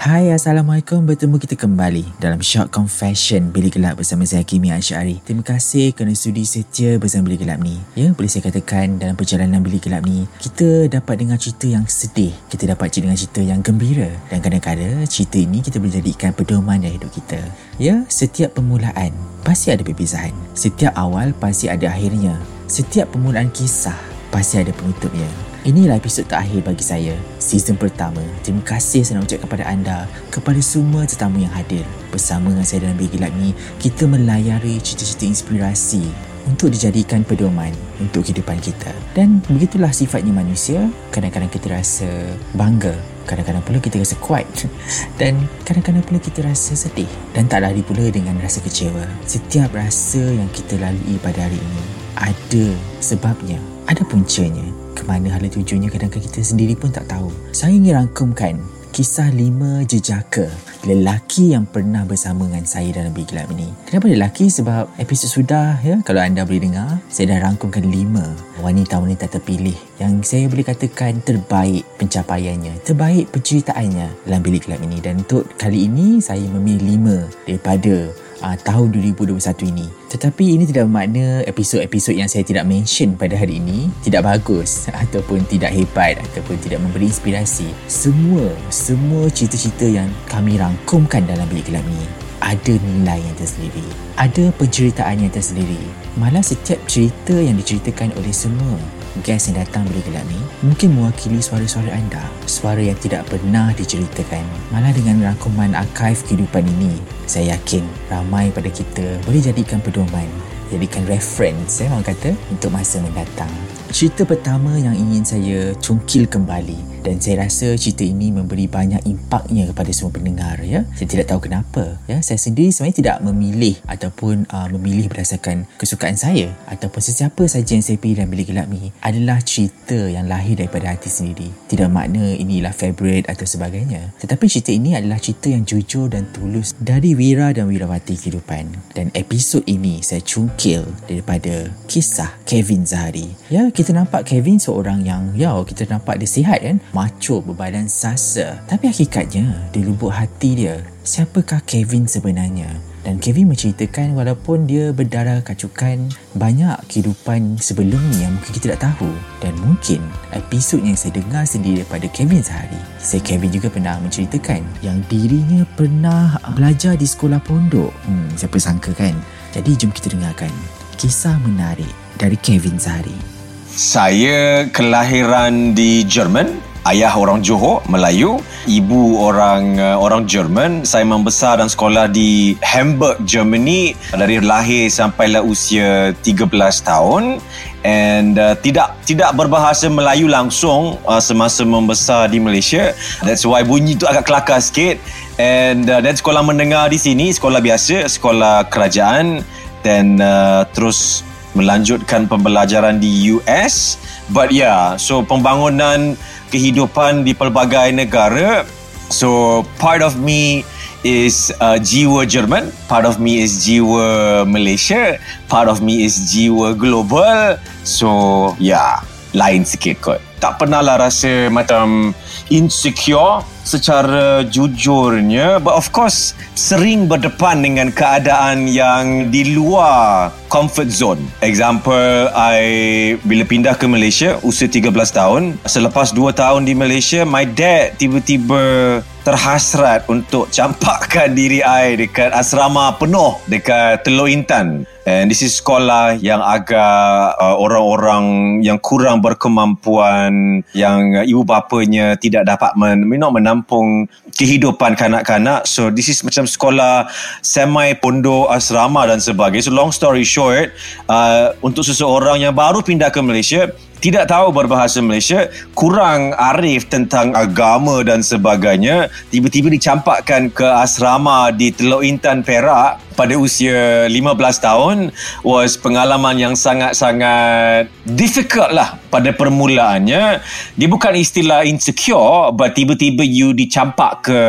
Hai Assalamualaikum. Bertemu kita kembali Dalam Short Confession. Bilik Gelap bersama saya Kimi Ansyari Terima kasih kerana sudi setia bersama Bilik Gelap ni. Ya boleh saya katakan dalam perjalanan Bilik Gelap ni Kita dapat dengar cerita yang sedih. Kita dapat dengar cerita yang gembira. Dan kadang-kadang cerita ini kita boleh jadikan pedoman dalam hidup kita. Ya setiap permulaan pasti ada perpisahan. Setiap awal pasti ada akhirnya. Setiap permulaan kisah pasti ada penutupnya Inilah episod terakhir bagi saya, season pertama. Terima kasih saya nak ucapkan kepada anda, kepada semua tetamu yang hadir. Bersama dengan saya dalam Bilik Gelap ni, kita melayari cerita-cerita inspirasi untuk dijadikan pedoman untuk kehidupan kita. Dan begitulah sifatnya manusia, kadang-kadang kita rasa bangga, kadang-kadang pula kita rasa kuat dan kadang-kadang pula kita rasa sedih dan tak lari pula dengan rasa kecewa. Setiap rasa yang kita lalui pada hari ini ada sebabnya, ada puncanya ke mana hala tujuannya kadang-kadang kita sendiri pun tak tahu. Saya ingin rangkumkan kisah lima jejaka lelaki yang pernah bersama dengan saya dalam Big Lab ini. Kenapa lelaki? Sebab episod sudah, ya, kalau anda boleh dengar, saya dah rangkumkan lima wanita-wanita terpilih yang saya boleh katakan terbaik pencapaiannya, terbaik penceritaannya dalam Bilik Lab ini. Dan untuk kali ini, saya memilih lima daripada uh, tahun 2021 ini. Tetapi ini tidak bermakna episod-episod yang saya tidak mention pada hari ini tidak bagus ataupun tidak hebat ataupun tidak memberi inspirasi. Semua, semua cerita-cerita yang kami rangkumkan dalam bilik gelap ini ada nilai yang tersendiri. Ada penceritaan yang tersendiri. Malah setiap cerita yang diceritakan oleh semua guest yang datang beri gelap ni mungkin mewakili suara-suara anda. Suara yang tidak pernah diceritakan. Malah dengan rangkuman arkaif kehidupan ini saya yakin ramai pada kita boleh jadikan pedoman jadikan reference eh, orang kata untuk masa mendatang cerita pertama yang ingin saya cungkil kembali dan saya rasa cerita ini memberi banyak impaknya kepada semua pendengar ya. Saya tidak tahu kenapa ya. Saya sendiri sebenarnya tidak memilih ataupun uh, memilih berdasarkan kesukaan saya ataupun sesiapa saja yang saya pilih dalam bilik gelap ni adalah cerita yang lahir daripada hati sendiri. Tidak makna inilah favorite atau sebagainya. Tetapi cerita ini adalah cerita yang jujur dan tulus dari Wira dan Wirawati kehidupan. Dan episod ini saya cungkil daripada kisah Kevin Zahari. Ya, kita nampak Kevin seorang yang ya kita nampak dia sihat kan macho berbadan sasa. Tapi hakikatnya, di lubuk hati dia, siapakah Kevin sebenarnya? Dan Kevin menceritakan walaupun dia berdarah kacukan banyak kehidupan sebelum ni yang mungkin kita tak tahu. Dan mungkin episod yang saya dengar sendiri daripada Kevin sehari. Saya Kevin juga pernah menceritakan yang dirinya pernah belajar di sekolah pondok. Hmm, siapa sangka kan? Jadi jom kita dengarkan kisah menarik dari Kevin Zahari. Saya kelahiran di Jerman ayah orang Johor Melayu ibu orang uh, orang Jerman. Saya membesar dan sekolah di Hamburg Germany dari lahir sampailah usia 13 tahun. And uh, tidak tidak berbahasa Melayu langsung uh, semasa membesar di Malaysia. That's why bunyi tu agak kelakar sikit. And uh, dan sekolah mendengar di sini sekolah biasa sekolah kerajaan. Dan uh, terus melanjutkan pembelajaran di US but yeah so pembangunan kehidupan di pelbagai negara. So part of me is uh, jiwa Jerman, part of me is jiwa Malaysia, part of me is jiwa global. So yeah, lain sikit kot. Tak pernah lah rasa macam insecure secara jujurnya but of course sering berdepan dengan keadaan yang di luar comfort zone. Example I bila pindah ke Malaysia usia 13 tahun selepas 2 tahun di Malaysia my dad tiba-tiba terhasrat untuk campakkan diri I dekat asrama penuh dekat Teluk Intan. And this is sekolah yang agak uh, orang-orang yang kurang berkemampuan, yang uh, ibu bapanya tidak dapat men, menampung kehidupan kanak-kanak. So this is macam sekolah semi pondok asrama dan sebagainya. So long story short, uh, untuk seseorang yang baru pindah ke Malaysia, tidak tahu berbahasa Malaysia, kurang arif tentang agama dan sebagainya, tiba-tiba dicampakkan ke asrama di Teluk Intan Perak pada usia 15 tahun was pengalaman yang sangat-sangat difficult lah pada permulaannya. Dia bukan istilah insecure but tiba-tiba you dicampak ke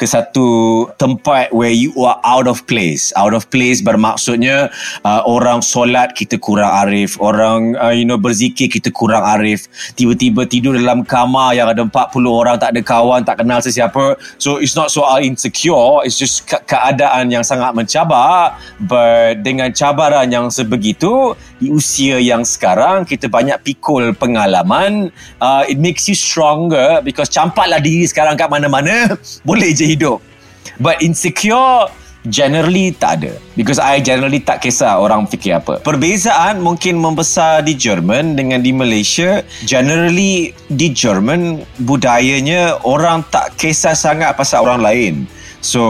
ke satu tempat where you are out of place. Out of place bermaksudnya uh, orang solat kita kurang arif orang uh, you know berzikir kita kurang arif. Tiba-tiba tidur dalam kamar yang ada 40 orang tak ada kawan tak kenal sesiapa. So it's not soal insecure it's just ke- keadaan yang sangat mencabar sabar but dengan cabaran yang sebegitu di usia yang sekarang kita banyak pikul pengalaman. Uh, it makes you stronger because campaklah diri sekarang kat mana-mana boleh je hidup. But insecure generally tak ada. Because I generally tak kisah orang fikir apa. Perbezaan mungkin membesar di Jerman dengan di Malaysia. Generally di Jerman budayanya orang tak kisah sangat pasal orang lain So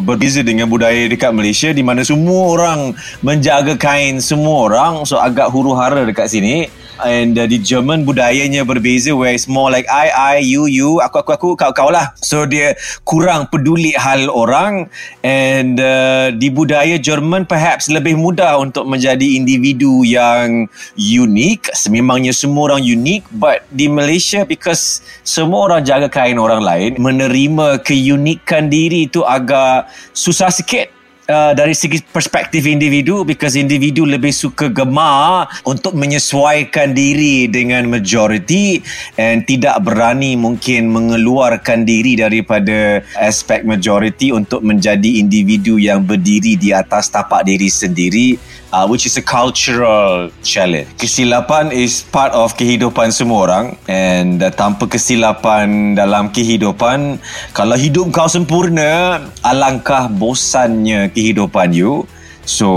berbeza dengan budaya dekat Malaysia di mana semua orang menjaga kain semua orang so agak huru hara dekat sini and uh, di Jerman budayanya berbeza where it's more like I, I, you, you, aku, aku, aku, kau, kau lah. So dia kurang peduli hal orang and uh, di budaya Jerman perhaps lebih mudah untuk menjadi individu yang unik. Sememangnya semua orang unik but di Malaysia because semua orang jaga kain orang lain menerima keunikan diri itu agak susah sikit uh, dari segi perspektif individu because individu lebih suka gemar untuk menyesuaikan diri dengan majority and tidak berani mungkin mengeluarkan diri daripada aspek majority untuk menjadi individu yang berdiri di atas tapak diri sendiri uh, which is a cultural challenge. Kesilapan is part of kehidupan semua orang and uh, tanpa kesilapan dalam kehidupan kalau hidup kau sempurna alangkah bosannya kehidupan you So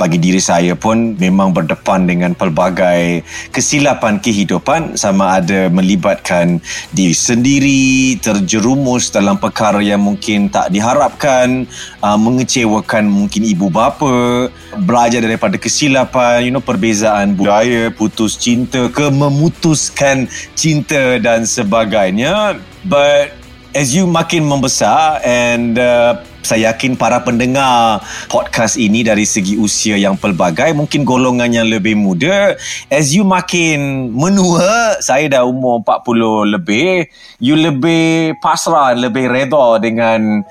bagi diri saya pun memang berdepan dengan pelbagai kesilapan kehidupan sama ada melibatkan diri sendiri, terjerumus dalam perkara yang mungkin tak diharapkan, uh, mengecewakan mungkin ibu bapa, belajar daripada kesilapan, you know perbezaan budaya, putus cinta ke memutuskan cinta dan sebagainya. But as you makin membesar and uh, saya yakin para pendengar podcast ini dari segi usia yang pelbagai mungkin golongan yang lebih muda as you makin menua saya dah umur 40 lebih you lebih pasrah lebih redha dengan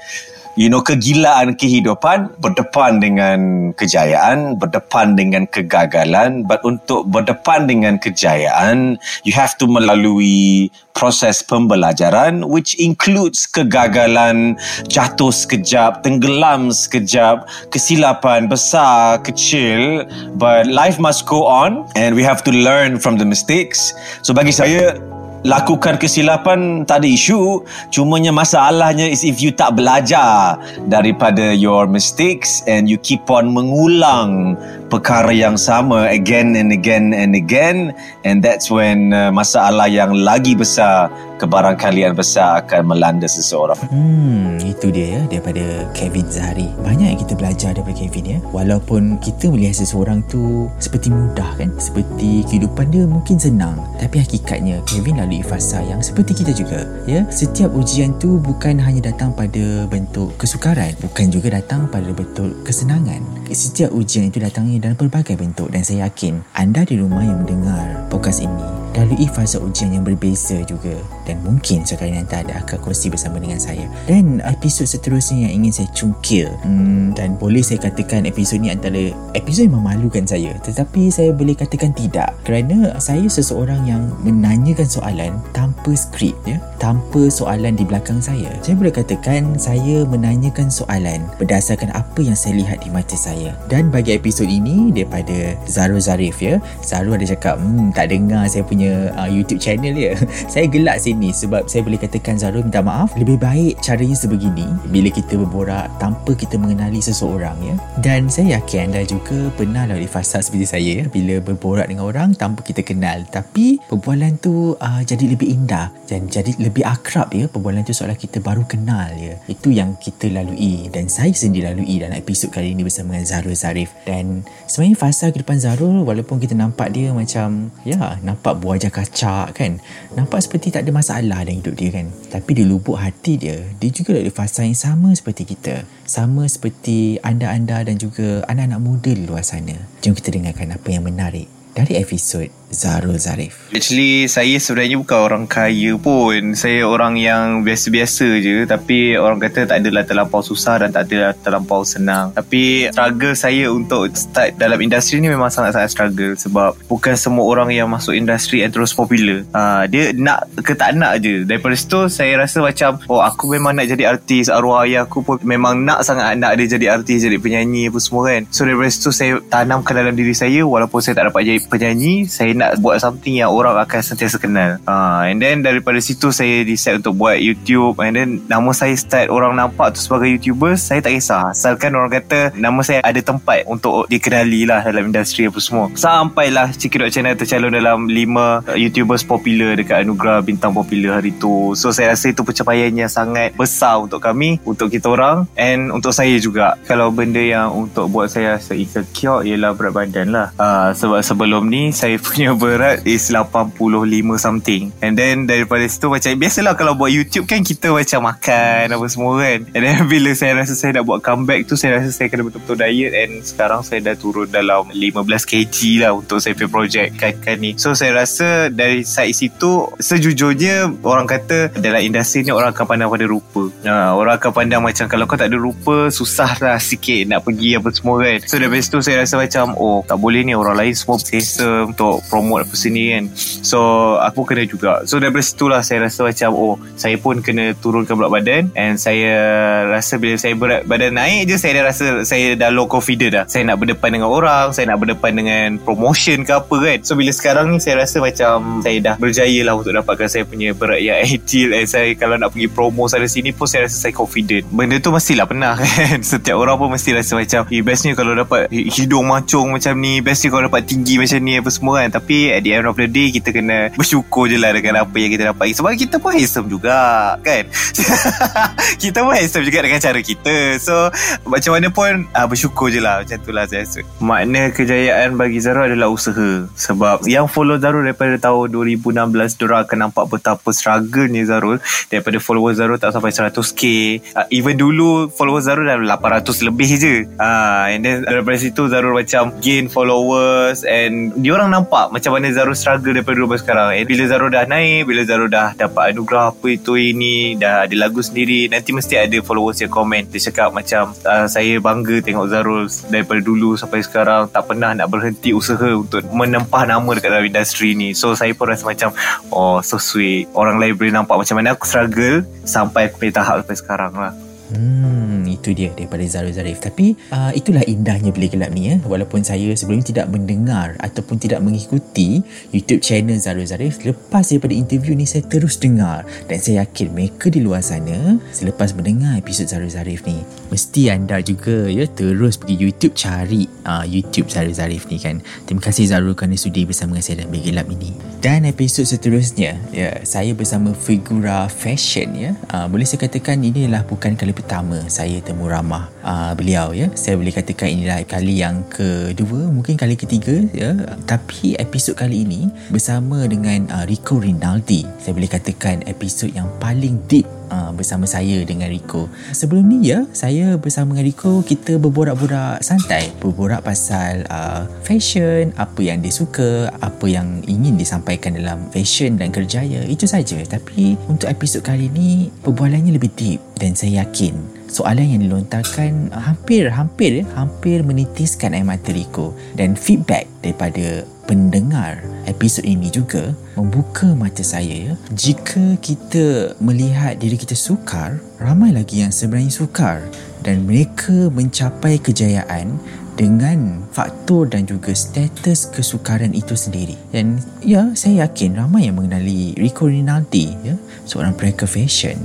you know kegilaan kehidupan berdepan dengan kejayaan berdepan dengan kegagalan but untuk berdepan dengan kejayaan you have to melalui proses pembelajaran which includes kegagalan jatuh sekejap tenggelam sekejap kesilapan besar kecil but life must go on and we have to learn from the mistakes. So bagi saya lakukan kesilapan tak ada isu. Cumanya masalahnya is if you tak belajar daripada your mistakes and you keep on mengulang perkara yang sama again and again and again and that's when uh, masalah yang lagi besar kebarangkalian besar akan melanda seseorang. Hmm, itu dia ya daripada Kevin Zahari. Banyak yang kita belajar daripada Kevin ya. Walaupun kita melihat seseorang tu seperti mudah kan, seperti kehidupan dia mungkin senang, tapi hakikatnya Kevin lalui fasa yang seperti kita juga. Ya, setiap ujian tu bukan hanya datang pada bentuk kesukaran, bukan juga datang pada bentuk kesenangan. Setiap ujian itu datangnya dalam pelbagai bentuk dan saya yakin anda di rumah yang mendengar podcast ini lalui fasa ujian yang berbeza juga. Dan mungkin sekali nanti ada akan kongsi bersama dengan saya. Dan episod seterusnya yang ingin saya cungkil hmm, dan boleh saya katakan episod ni antara episod yang memalukan saya. Tetapi saya boleh katakan tidak. Kerana saya seseorang yang menanyakan soalan tanpa skrip ya. Tanpa soalan di belakang saya. Saya boleh katakan saya menanyakan soalan berdasarkan apa yang saya lihat di mata saya. Dan bagi episod ini daripada Zaro Zarif ya Zaro ada cakap hmm, tak dengar saya punya uh, YouTube channel dia. saya gelak sini sebab saya boleh katakan Zarul minta maaf. Lebih baik caranya sebegini bila kita berborak tanpa kita mengenali seseorang ya. Dan saya yakin anda juga pernah lalui fasa seperti saya ya, bila berborak dengan orang tanpa kita kenal. Tapi perbualan tu uh, jadi lebih indah dan jadi lebih akrab ya. Perbualan tu seolah kita baru kenal ya. Itu yang kita lalui dan saya sendiri lalui dalam episod kali ini bersama dengan Zarul Zarif. Dan sebenarnya fasa ke depan Zarul walaupun kita nampak dia macam ya nampak buah kacak kan. Nampak seperti tak ada masalah dalam hidup dia kan. Tapi di lubuk hati dia, dia juga ada fasa yang sama seperti kita. Sama seperti anda-anda dan juga anak-anak muda di luar sana. Jom kita dengarkan apa yang menarik dari episod Zarul Zarif. Actually saya sebenarnya bukan orang kaya pun. Saya orang yang biasa-biasa je tapi orang kata tak adalah terlampau susah dan tak adalah terlampau senang. Tapi struggle saya untuk start dalam industri ni memang sangat-sangat struggle sebab bukan semua orang yang masuk industri yang terus popular. Uh, dia nak ke tak nak je. Daripada situ saya rasa macam oh aku memang nak jadi artis. Arwah ayah aku pun memang nak sangat nak dia jadi artis, jadi penyanyi apa semua kan. So daripada situ saya tanamkan dalam diri saya walaupun saya tak dapat jadi penyanyi, saya nak buat something yang orang akan sentiasa kenal. Uh, and then daripada situ saya decide untuk buat YouTube. And then nama saya start orang nampak tu sebagai YouTuber saya tak kisah. Asalkan orang kata nama saya ada tempat untuk dikenali lah dalam industri apa semua. Sampailah Cikidot Channel tercalon dalam 5 YouTubers popular dekat Anugerah Bintang Popular hari tu. So saya rasa itu pencapaiannya sangat besar untuk kami untuk kita orang and untuk saya juga. Kalau benda yang untuk buat saya rasa insecure ialah berat badan lah. Uh, sebab sebelum ni saya punya berat is 85 something. And then daripada situ macam biasalah kalau buat YouTube kan kita macam makan apa semua kan. And then bila saya rasa saya nak buat comeback tu saya rasa saya kena betul-betul diet and sekarang saya dah turun dalam 15 kg lah untuk saya punya project kan, ni. So saya rasa dari side situ sejujurnya orang kata dalam industri ni orang akan pandang pada rupa. Uh, orang akan pandang macam kalau kau tak ada rupa susah lah sikit nak pergi apa semua kan. So dari situ saya rasa macam oh tak boleh ni. Orang lain semua handsome untuk promote apa sini kan. So aku kena juga. So dari situ lah saya rasa macam oh saya pun kena turunkan berat badan and saya rasa bila saya berat badan naik je saya dah rasa saya dah low confident dah. Saya nak berdepan dengan orang saya nak berdepan dengan promotion ke apa kan. So bila sekarang ni saya rasa macam saya dah berjaya lah untuk dapatkan saya punya berat yang ideal and saya kalau nak pergi promo sana sini pun saya rasa saya confident. Benda tu mestilah pernah kan. Setiap orang pun mesti rasa macam eh bestnya kalau dapat hidung macung macam ni bestnya kalau dapat tinggi macam ni apa semua kan. Tapi at the end of the day kita kena bersyukur je lah dengan apa yang kita dapat. Sebab kita pun handsome juga kan? Kita pun handsome juga dengan cara kita. So macam mana pun uh, bersyukur je lah. Macam tu lah saya rasa. Makna kejayaan bagi Zarul adalah usaha. Sebab yang follow Zarul daripada tahun 2016 diorang akan nampak betapa struggle ni Zarul. Daripada followers Zarul tak sampai 100k uh, even dulu followers Zarul dah 800 lebih je. Uh, and then daripada situ Zarul macam gain followers and diorang nampak macam mana Zarul struggle daripada dulu sekarang. Eh, bila Zarul dah naik bila Zarul dah dapat anugerah apa itu ini dah ada lagu sendiri nanti mesti ada followers yang komen. Dia cakap macam uh, saya bangga tengok Zarul daripada dulu sampai sekarang. Tak pernah nak berhenti usaha untuk menempah nama dekat dalam industri ni. So saya pun rasa macam oh so sweet. Orang lain boleh nampak macam mana aku struggle sampai aku punya tahap sampai sekarang lah Hmm, itu dia daripada Zarul Zarif. Tapi uh, itulah indahnya Bilik Gelap ni ya. Walaupun saya sebelum tidak mendengar ataupun tidak mengikuti YouTube channel Zarul Zarif, lepas daripada interview ni saya terus dengar dan saya yakin mereka di luar sana selepas mendengar episod Zarul Zarif ni, mesti anda juga ya terus pergi YouTube cari uh, YouTube Zarul Zarif ni kan. Terima kasih Zarul kerana sudi bersama dengan saya dalam Bilik Gelap ini. Dan episod seterusnya, ya, saya bersama Figura Fashion ya. Uh, boleh saya katakan ini adalah bukan kali pertama saya temu ramah uh, beliau ya. Saya boleh katakan inilah kali yang kedua, mungkin kali ketiga ya. Tapi episod kali ini bersama dengan uh, Rico Rinaldi. Saya boleh katakan episod yang paling deep uh, bersama saya dengan Rico. Sebelum ni ya, saya bersama dengan Rico kita berborak-borak santai, berborak pasal uh, fashion, apa yang dia suka, apa yang ingin disampaikan dalam fashion dan kerjaya. Itu saja. Tapi untuk episod kali ini perbualannya lebih deep dan saya yakin soalan yang dilontarkan hampir-hampir hampir menitiskan air mata Rico dan feedback daripada pendengar episod ini juga membuka mata saya ya. Jika kita melihat diri kita sukar, ramai lagi yang sebenarnya sukar dan mereka mencapai kejayaan dengan faktor dan juga status kesukaran itu sendiri. Dan ya, saya yakin ramai yang mengenali Rico Rinaldi, ya, seorang pranker fashion.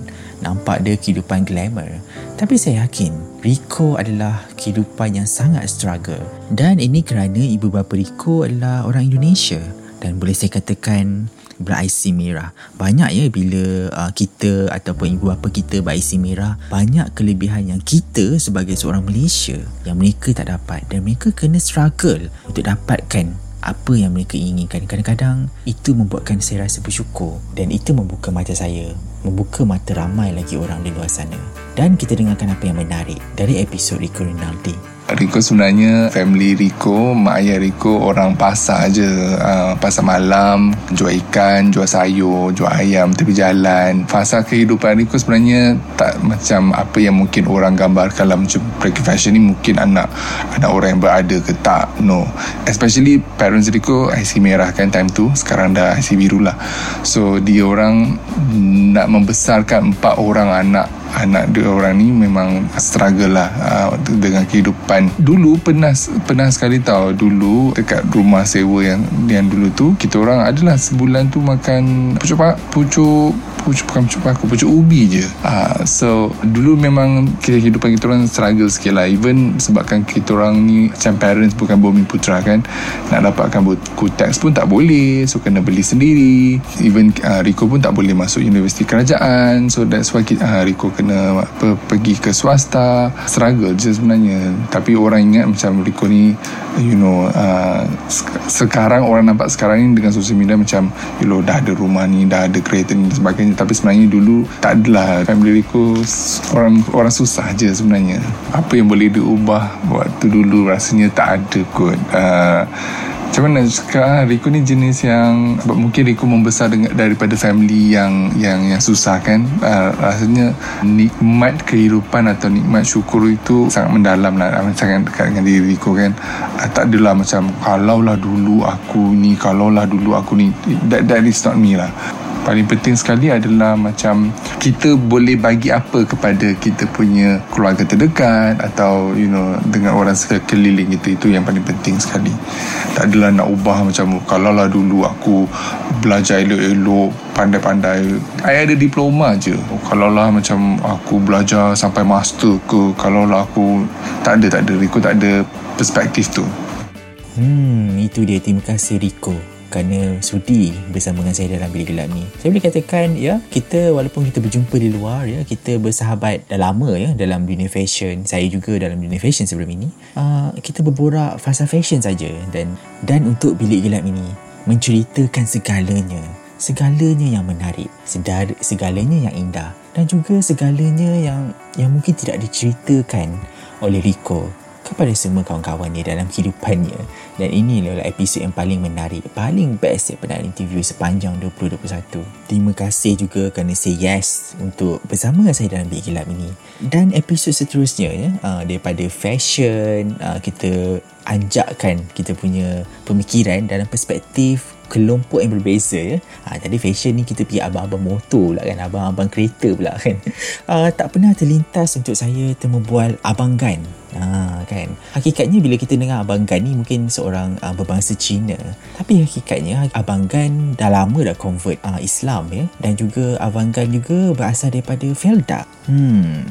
Nampak dia kehidupan glamour. Tapi saya yakin Rico adalah kehidupan yang sangat struggle. Dan ini kerana ibu bapa Rico adalah orang Indonesia. Dan boleh saya katakan ber-IC merah. Banyak ya bila uh, kita ataupun ibu bapa kita ber-IC merah, banyak kelebihan yang kita sebagai seorang Malaysia yang mereka tak dapat dan mereka kena struggle untuk dapatkan apa yang mereka inginkan. Kadang-kadang itu membuatkan saya rasa bersyukur dan itu membuka mata saya, membuka mata ramai lagi orang di luar sana. Dan kita dengarkan apa yang menarik dari episod Rico Rinaldi. Rico sebenarnya family Rico mak ayah Rico orang pasar je uh, pasar malam jual ikan jual sayur jual ayam tepi jalan. Fasa kehidupan Rico sebenarnya tak macam apa yang mungkin orang gambarkan dalam macam break fashion ni. Mungkin anak anak orang yang berada ke tak no. Especially parents Rico IC merah kan time tu. Sekarang dah IC biru lah so dia orang nak membesarkan empat orang anak anak dia orang ni memang struggle lah uh, dengan kehidupan. Dulu pernah pernah sekali tahu dulu dekat rumah sewa yang yang dulu tu kita orang adalah sebulan tu makan pucuk pucuk pucuk bukan pucuk paku pucuk ubi je. Uh, so dulu memang kehidupan kita orang struggle sikit lah. Even sebabkan kita orang ni macam parents bukan bumi putra kan nak dapatkan buku teks pun tak boleh. So kena beli sendiri. Even uh, Rico pun tak boleh masuk universiti kerajaan. So that's why uh, Rico kena apa, pergi ke swasta. Struggle je sebenarnya. Tapi orang ingat macam Rico ni you know uh, sekarang orang nampak sekarang ni dengan sosial media macam you know dah ada rumah ni dah ada kereta ni dan sebagainya tapi sebenarnya dulu tak adalah family Rico orang orang susah je sebenarnya. Apa yang boleh diubah waktu dulu rasanya tak ada kot. Uh, macam mana cakap Rico ni jenis yang mungkin Rico membesar dengan, daripada family yang yang yang susah kan? Uh, rasanya nikmat kehidupan atau nikmat syukur itu sangat mendalam lah. Sangat dekat dengan diri Rico kan? Uh, tak adalah macam kalau lah dulu aku ni kalau lah dulu aku ni that, that is not me lah paling penting sekali adalah macam kita boleh bagi apa kepada kita punya keluarga terdekat atau you know dengan orang sekeliling kita. Itu yang paling penting sekali. Tak adalah nak ubah macam kalau lah dulu aku belajar elok-elok pandai-pandai. Saya ada diploma je. Kalau lah macam aku belajar sampai master ke kalau lah aku tak ada tak ada Rico tak ada perspektif tu. Hmm, itu dia. Terima kasih Rico kerana sudi bersama dengan saya dalam bilik gelap ni. Saya boleh katakan ya, kita walaupun kita berjumpa di luar ya, kita bersahabat dah lama ya dalam dunia fashion. Saya juga dalam dunia fashion sebelum ini. Uh, kita berborak fasa fashion saja dan dan untuk bilik gelap ini menceritakan segalanya. Segalanya yang menarik, sedar, segalanya yang indah dan juga segalanya yang yang mungkin tidak diceritakan oleh Rico kepada semua kawan-kawannya dalam kehidupannya. Dan ini adalah episod yang paling menarik paling best saya pernah interview sepanjang 2021 terima kasih juga kerana say yes untuk bersama dengan saya dalam Big Gelap ini. Dan episod seterusnya ya, uh, daripada fashion uh, kita anjakkan kita punya pemikiran dalam perspektif kelompok yang berbeza ya. Ha, tadi fashion ni kita pergi abang-abang motor pula kan, abang-abang kereta pula kan. Ha, tak pernah terlintas untuk saya temu bual abang Gan. Ha, kan. Hakikatnya bila kita dengar abang Gan ni mungkin seorang uh, berbangsa Cina. Tapi hakikatnya abang Gan dah lama dah convert uh, Islam ya. Dan juga abang Gan juga berasal daripada Felda. Hmm.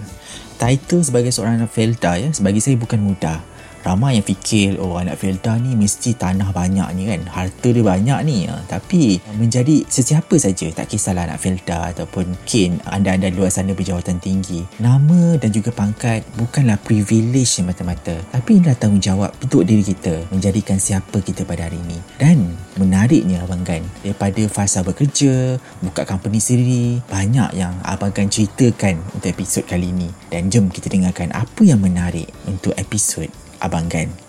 Title sebagai seorang Felda ya, sebagai saya bukan mudah ramai yang fikir oh anak Felda ni mesti tanah banyak ni kan harta dia banyak ni. Ha. tapi menjadi sesiapa saja tak kisahlah anak Felda ataupun mungkin anda-anda luar sana berjawatan tinggi. Nama dan juga pangkat bukanlah privilege semata-mata tapi inilah tanggungjawab untuk diri kita menjadikan siapa kita pada hari ini. Dan menariknya Abang Gan daripada fasa bekerja buka company sendiri banyak yang Abang Gan ceritakan untuk episod kali ini. Dan jom kita dengarkan apa yang menarik untuk episod Abang Gan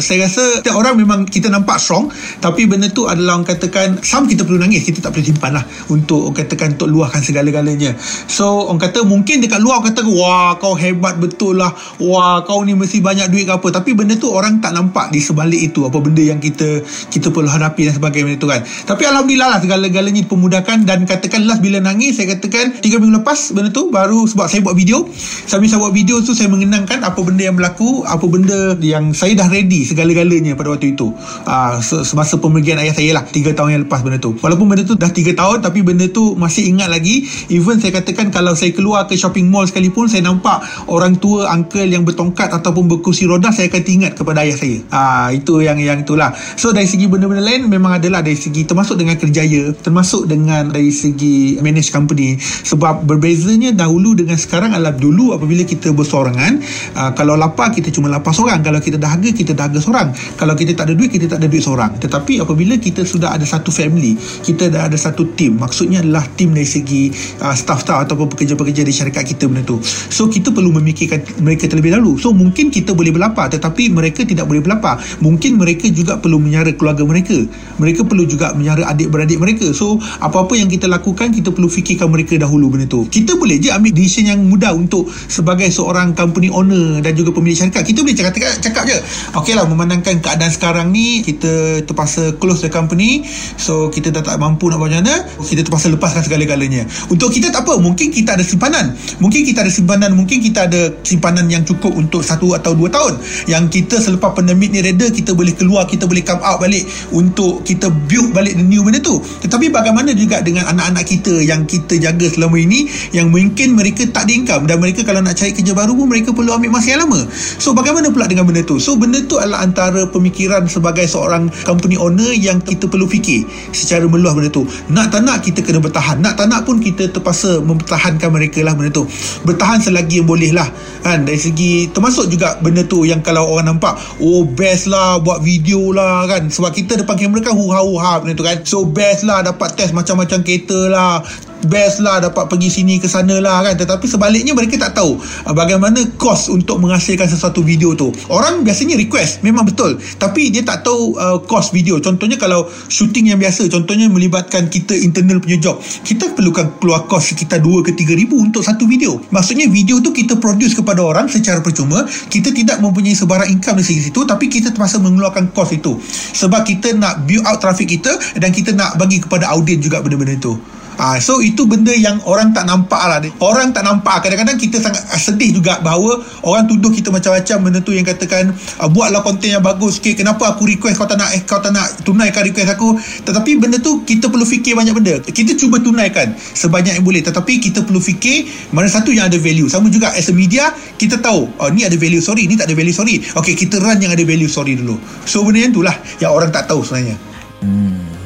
saya rasa setiap orang memang kita nampak strong tapi benda tu adalah orang katakan some kita perlu nangis kita tak boleh simpan lah untuk orang katakan untuk luahkan segala-galanya. So orang kata mungkin dekat luar orang kata wah kau hebat betul lah. Wah kau ni mesti banyak duit ke apa. Tapi benda tu orang tak nampak di sebalik itu apa benda yang kita kita perlu hadapi dan sebagainya itu kan. Tapi Alhamdulillah lah segala-galanya dipermudahkan dan katakan last bila nangis saya katakan 3 minggu lepas benda tu baru sebab saya buat video. Sambil saya buat video tu saya mengenangkan apa benda yang berlaku apa benda yang saya dah ready segala-galanya pada waktu itu. Uh, semasa pemergian ayah saya lah 3 tahun yang lepas benda tu. Walaupun benda tu dah 3 tahun tapi benda tu masih ingat lagi. Even saya katakan kalau saya keluar ke shopping mall sekalipun saya nampak orang tua uncle yang bertongkat ataupun berkursi roda saya akan ingat kepada ayah saya. Uh, itu yang yang itulah. So dari segi benda-benda lain memang adalah dari segi termasuk dengan kerjaya termasuk dengan dari segi manage company. Sebab berbezanya dahulu dengan sekarang adalah dulu apabila kita bersorangan uh, kalau lapar kita cuma lapar seorang kalau kita dahaga kita dahaga seorang. Kalau kita tak ada duit kita tak ada duit seorang. Tetapi apabila kita sudah ada satu family kita dah ada satu team maksudnya adalah team dari segi uh, staff-staff ataupun pekerja-pekerja di syarikat kita benda tu. So kita perlu memikirkan mereka terlebih dahulu. So mungkin kita boleh berlapar tetapi mereka tidak boleh berlapar. Mungkin mereka juga perlu menyara keluarga mereka. Mereka perlu juga menyara adik-beradik mereka. So apa-apa yang kita lakukan kita perlu fikirkan mereka dahulu benda tu. Kita boleh je ambil decision yang mudah untuk sebagai seorang company owner dan juga pemilik syarikat. Kita boleh cakap, cakap, cakap je ok lah memandangkan keadaan sekarang ni kita terpaksa close the company. So kita dah tak mampu nak buat macam mana kita terpaksa lepaskan segala-galanya. Untuk kita tak apa mungkin kita ada simpanan. Mungkin kita ada simpanan mungkin kita ada simpanan yang cukup untuk satu atau dua tahun. Yang kita selepas pandemik ni reda kita boleh keluar kita boleh come out balik untuk kita build balik the new benda tu. Tetapi bagaimana juga dengan anak-anak kita yang kita jaga selama ini yang mungkin mereka tak ada income. Dan mereka kalau nak cari kerja baru pun mereka perlu ambil masa yang lama. So bagaimana pula dengan benda tu? So benda tu adalah antara pemikiran sebagai seorang company owner yang kita perlu fikir secara meluah benda tu. Nak tak nak kita kena bertahan. Nak tak nak pun kita terpaksa mempertahankan mereka lah benda tu. Bertahan selagi yang boleh lah. Kan? Dari segi termasuk juga benda tu yang kalau orang nampak oh best lah buat video lah kan? Sebab kita depan kamera kan huha-huha benda tu kan? So best lah dapat test macam-macam kereta lah best lah dapat pergi sini ke sana lah kan. Tetapi sebaliknya mereka tak tahu uh, bagaimana kos untuk menghasilkan sesuatu video tu. Orang biasanya request memang betul. Tapi dia tak tahu uh, kos video. Contohnya kalau shooting yang biasa contohnya melibatkan kita internal punya job. Kita perlukan keluar kos sekitar 2 ke 3 ribu untuk satu video. Maksudnya video tu kita produce kepada orang secara percuma. Kita tidak mempunyai sebarang income dari situ tapi kita terpaksa mengeluarkan kos itu. Sebab kita nak build out traffic kita dan kita nak bagi kepada audien juga benda-benda itu Ha, so itu benda yang orang tak nampak lah. Orang tak nampak. Kadang-kadang kita sangat sedih juga Bahawa orang tuduh kita macam-macam Benda tu yang katakan uh, Buatlah konten yang bagus okay, Kenapa aku request kau tak nak eh, Kau tak nak tunaikan request aku? Tetapi benda tu Kita perlu fikir banyak benda. Kita cuba tunaikan Sebanyak yang boleh. Tetapi kita perlu fikir Mana satu yang ada value. Sama juga as a media Kita tahu oh, Ni ada value sorry. Ni tak ada value sorry. Okay kita run yang ada value sorry dulu. So benda yang tu lah Yang orang tak tahu sebenarnya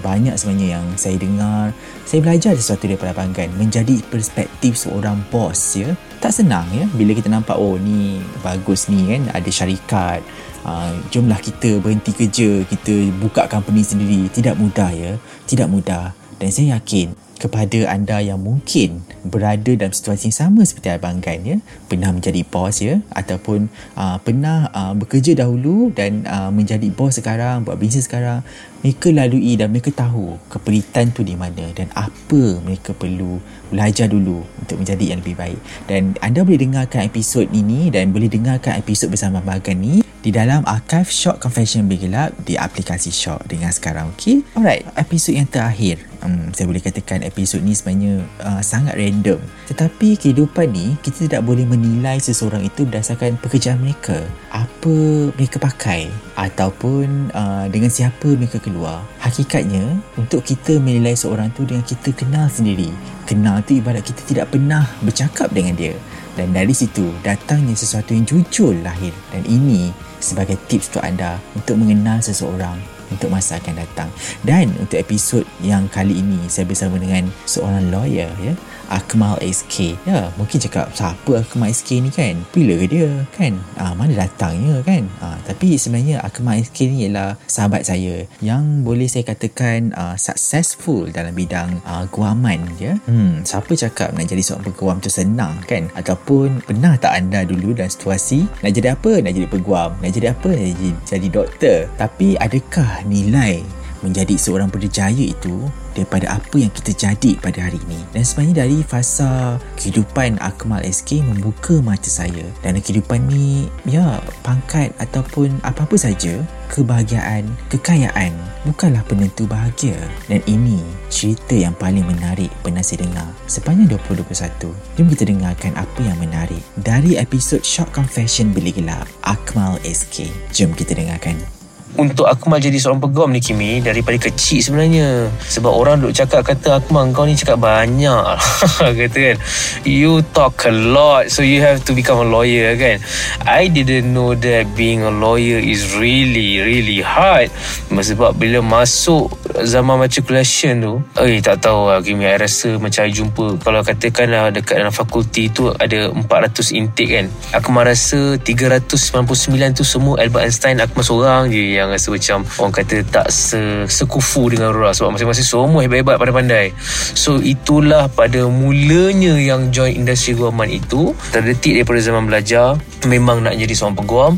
banyak sebenarnya yang saya dengar. Saya belajar sesuatu daripada Abang Gan menjadi perspektif seorang bos ya. Tak senang ya bila kita nampak oh ni bagus ni kan ada syarikat. Uh, jomlah kita berhenti kerja kita buka company sendiri. Tidak mudah ya tidak mudah. Dan saya yakin kepada anda yang mungkin berada dalam situasi yang sama seperti Abang Gan ya pernah menjadi bos ya ataupun uh, pernah uh, bekerja dahulu dan uh, menjadi bos sekarang buat bisnes sekarang mereka lalui dan mereka tahu keperitan tu di mana dan apa mereka perlu belajar dulu untuk menjadi yang lebih baik. Dan anda boleh dengarkan episod ini dan boleh dengarkan episod bersama Abang Gan ni di dalam archive Shock Confession Bergelap di aplikasi Shock dengan sekarang okay alright episod yang terakhir. Um, saya boleh katakan episod ni sebenarnya uh, sangat random. Tetapi kehidupan ni kita tidak boleh menilai seseorang itu berdasarkan pekerjaan mereka. Apa mereka pakai ataupun uh, dengan siapa mereka keluar. Hakikatnya untuk kita menilai seorang tu dengan kita kenal sendiri kenal tu ibarat kita tidak pernah bercakap dengan dia dan dari situ datangnya sesuatu yang jujur lahir dan ini sebagai tips untuk anda untuk mengenal seseorang untuk masa akan datang. Dan untuk episod yang kali ini saya bersama dengan seorang lawyer ya. Akmal SK Ya mungkin cakap Siapa Akmal SK ni kan? Bila dia kan? Ah, Mana datangnya kan? Ah, Tapi sebenarnya Akmal SK ni ialah Sahabat saya Yang boleh saya katakan ah, Successful dalam bidang ah, Guaman ya. hmm, Siapa cakap Nak jadi seorang peguam tu senang kan? Ataupun Pernah tak anda dulu Dalam situasi Nak jadi apa? Nak jadi peguam? Nak jadi apa? Nak jadi, jadi doktor? Tapi adakah nilai menjadi seorang berjaya itu daripada apa yang kita jadi pada hari ini. Dan sebenarnya dari fasa kehidupan Akmal SK membuka mata saya dan kehidupan ni ya pangkat ataupun apa-apa saja kebahagiaan, kekayaan bukanlah penentu bahagia. Dan ini cerita yang paling menarik pernah saya dengar sepanjang 2021. Jom kita dengarkan apa yang menarik dari episod Shock Confession Bilik Gelap Akmal SK. Jom kita dengarkan untuk Akmal jadi seorang peguam ni Kimi daripada kecil sebenarnya. Sebab orang duk cakap kata Akmal kau ni cakap banyak. Kata kan you talk a lot so you have to become a lawyer kan. I didn't know that being a lawyer is really really hard. Sebab bila masuk zaman matriculation tu eh tak tahu lah Kimi I rasa macam I jumpa kalau katakan lah dekat dalam fakulti tu ada 400 intake kan. Akmal rasa 399 tu semua Albert Einstein Akmal seorang je yang rasa macam orang kata tak se, sekufu dengan Rora sebab masing-masing semua hebat-hebat pada pandai so itulah pada mulanya yang join industri guaman itu. Terdetik daripada zaman belajar memang nak jadi seorang peguam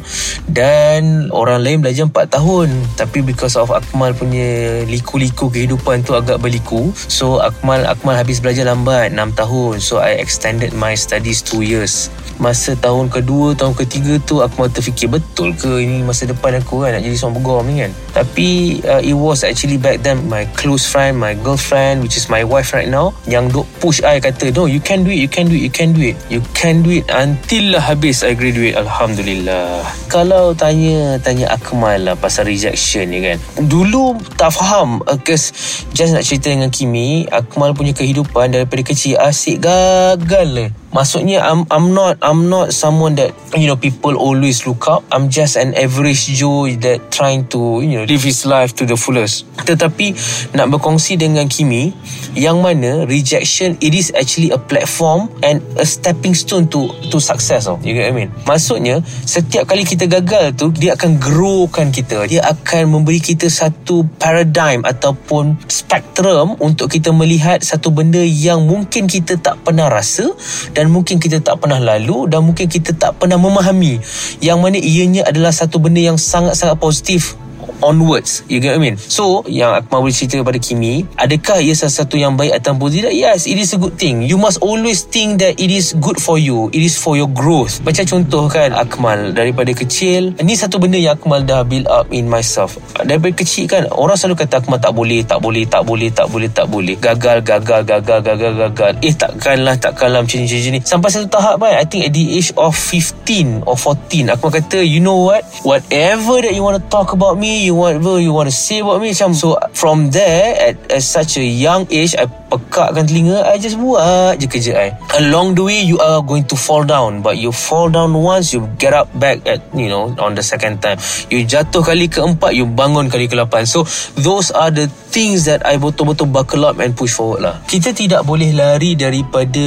dan orang lain belajar 4 tahun. Tapi because of Akmal punya liku-liku kehidupan tu agak berliku. So Akmal Akmal habis belajar lambat 6 tahun. So I extended my studies 2 years. Masa tahun kedua tahun ketiga tu aku mahu terfikir betul ke ini masa depan aku kan nak jadi seorang peguam ni kan? Tapi uh, it was actually back then my close friend my girlfriend which is my wife right now yang duk push I kata no you can do it you can do it you can do it. You can do it until lah habis I graduate. Alhamdulillah. Kalau tanya tanya Akmal lah pasal rejection ni kan? Dulu tak faham uh, just nak cerita dengan Kimi Akmal punya kehidupan daripada kecil asyik gagal. lah Maksudnya I'm I'm not I'm not someone that you know people always look up. I'm just an average Joe that trying to you know live his life to the fullest. Tetapi nak berkongsi dengan Kimi yang mana rejection it is actually a platform and a stepping stone to to success oh. You get what I mean? Maksudnya setiap kali kita gagal tu dia akan growkan kita. Dia akan memberi kita satu paradigm ataupun spektrum untuk kita melihat satu benda yang mungkin kita tak pernah rasa dan dan mungkin kita tak pernah lalu dan mungkin kita tak pernah memahami. Yang mana ianya adalah satu benda yang sangat-sangat positif onwards. You get what I mean? So yang aku mahu cerita kepada Kimi adakah ia sesuatu yang baik ataupun tidak? Yes it is a good thing. You must always think that it is good for you. It is for your growth. Macam contoh kan Akmal daripada kecil ni satu benda yang Akmal dah build up in myself. Daripada kecil kan orang selalu kata Akmal tak boleh tak boleh tak boleh tak boleh tak boleh. Gagal gagal gagal gagal gagal. Eh takkanlah takkanlah macam ni macam ni sampai satu tahap kan I think at the age of 15 or 14 Akmal kata you know what? Whatever that you want to talk about me you whatever you want to say about me macam so from there at, at such a young age I pekakkan telinga I just buat je kerja I. Along the way you are going to fall down but you fall down once you get up back at you know on the second time. You jatuh kali keempat you bangun kali ke lapan. So those are the things that I betul-betul buckle up and push forward lah. Kita tidak boleh lari daripada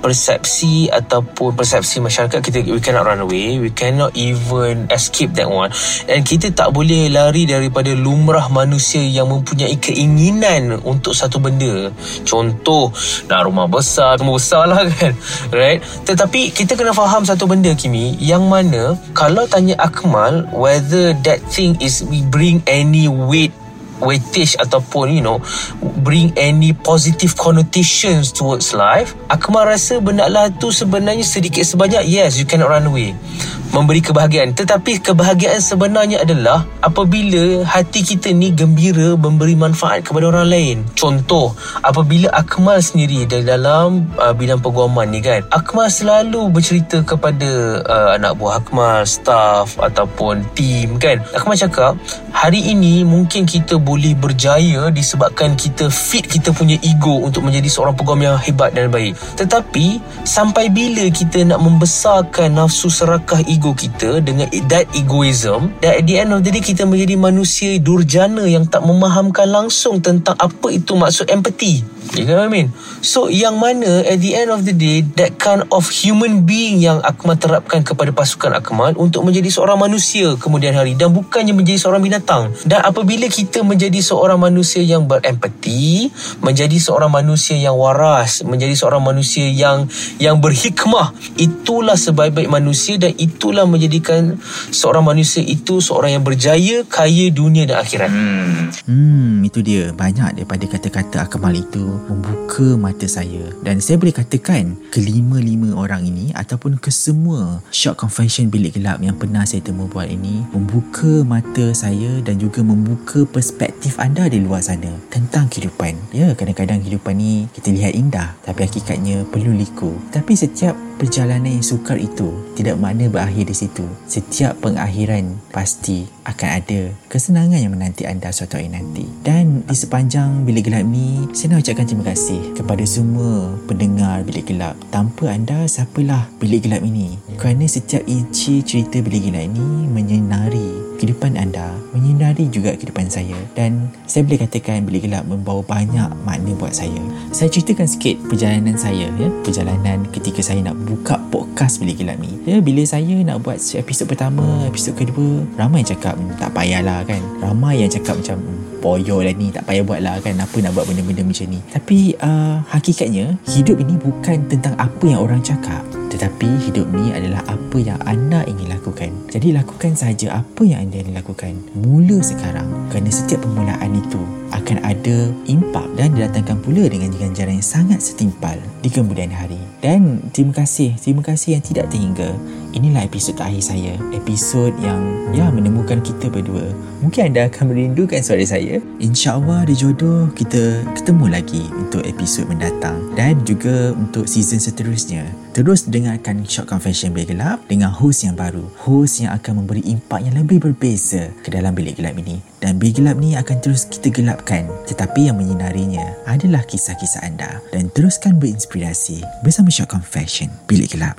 persepsi ataupun persepsi masyarakat kita we cannot run away we cannot even escape that one. Dan kita tak boleh lari daripada lumrah manusia yang mempunyai keinginan untuk satu benda. Contoh nak rumah besar rumah besar lah kan? Right? Tetapi kita kena faham satu benda Kimi. Yang mana kalau tanya Akmal whether that thing is we bring any weight weightage ataupun you know bring any positive connotations towards life Akmal rasa benda lah tu sebenarnya sedikit sebanyak yes you cannot run away memberi kebahagiaan. Tetapi kebahagiaan sebenarnya adalah apabila hati kita ni gembira memberi manfaat kepada orang lain. Contoh apabila Akmal sendiri dalam uh, bidang peguaman ni kan Akmal selalu bercerita kepada uh, anak buah Akmal staff ataupun team kan. Akmal cakap hari ini mungkin kita boleh berjaya disebabkan kita fit kita punya ego untuk menjadi seorang peguam yang hebat dan baik. Tetapi sampai bila kita nak membesarkan nafsu serakah ego ego kita dengan that egoism that at the end of the day kita menjadi manusia durjana yang tak memahamkan langsung tentang apa itu maksud empathy You know what I mean? So yang mana at the end of the day that kind of human being yang Akmal terapkan kepada pasukan Akmal untuk menjadi seorang manusia kemudian hari dan bukannya menjadi seorang binatang. Dan apabila kita menjadi seorang manusia yang berempati, menjadi seorang manusia yang waras, menjadi seorang manusia yang yang berhikmah, itulah sebaik-baik manusia dan itulah menjadikan seorang manusia itu seorang yang berjaya, kaya dunia dan akhirat. Hmm. Hmm, itu dia. Banyak daripada kata-kata Akmal itu membuka mata saya. Dan saya boleh katakan kelima-lima orang ini ataupun kesemua short confession bilik gelap yang pernah saya temu buat ini membuka mata saya dan juga membuka perspektif anda di luar sana tentang kehidupan. Ya, kadang-kadang kehidupan ni kita lihat indah tapi hakikatnya perlu liku. Tapi setiap perjalanan yang sukar itu tidak makna berakhir di situ. Setiap pengakhiran pasti akan ada kesenangan yang menanti anda suatu hari nanti. Dan di sepanjang bilik gelap ni, saya nak ucapkan terima kasih kepada semua pendengar bilik gelap. Tanpa anda, siapalah bilik gelap ini? Kerana setiap inci cerita bilik gelap ini menyinari kehidupan anda, menyinari juga kehidupan saya. Dan saya boleh katakan bilik gelap membawa banyak makna buat saya. Saya ceritakan sikit perjalanan saya, ya. Perjalanan ketika saya nak buka podcast bilik gelap ni. Ya, bila saya nak buat episod pertama, episod kedua, ramai yang cakap "Hmm, tak payahlah kan. Ramai yang cakap macam "Hmm, boyo lah ni, tak payah buat lah kan. Apa nak buat benda-benda macam ni. Tapi uh, hakikatnya, hidup ini bukan tentang apa yang orang cakap. Tetapi hidup ni adalah apa yang anda ingin lakukan. Jadi lakukan saja apa yang anda ingin lakukan. Mula sekarang. Kerana setiap permulaan itu akan ada impak dan didatangkan pula dengan ganjaran yang sangat setimpal di kemudian hari. Dan terima kasih, terima kasih yang tidak terhingga. Inilah episod terakhir saya. Episod yang ya menemukan kita berdua. Mungkin anda akan merindukan suara saya. InsyaAllah ada jodoh kita ketemu lagi untuk episod mendatang. Dan juga untuk season seterusnya. Terus dengarkan Short Confession Bilik Gelap dengan host yang baru. Host yang akan memberi impak yang lebih berbeza ke dalam bilik gelap ini. Dan bilik gelap ni akan terus kita gelapkan. Tetapi yang menyinarinya adalah kisah-kisah anda. Dan teruskan berinspirasi bersama Short Confession Bilik Gelap.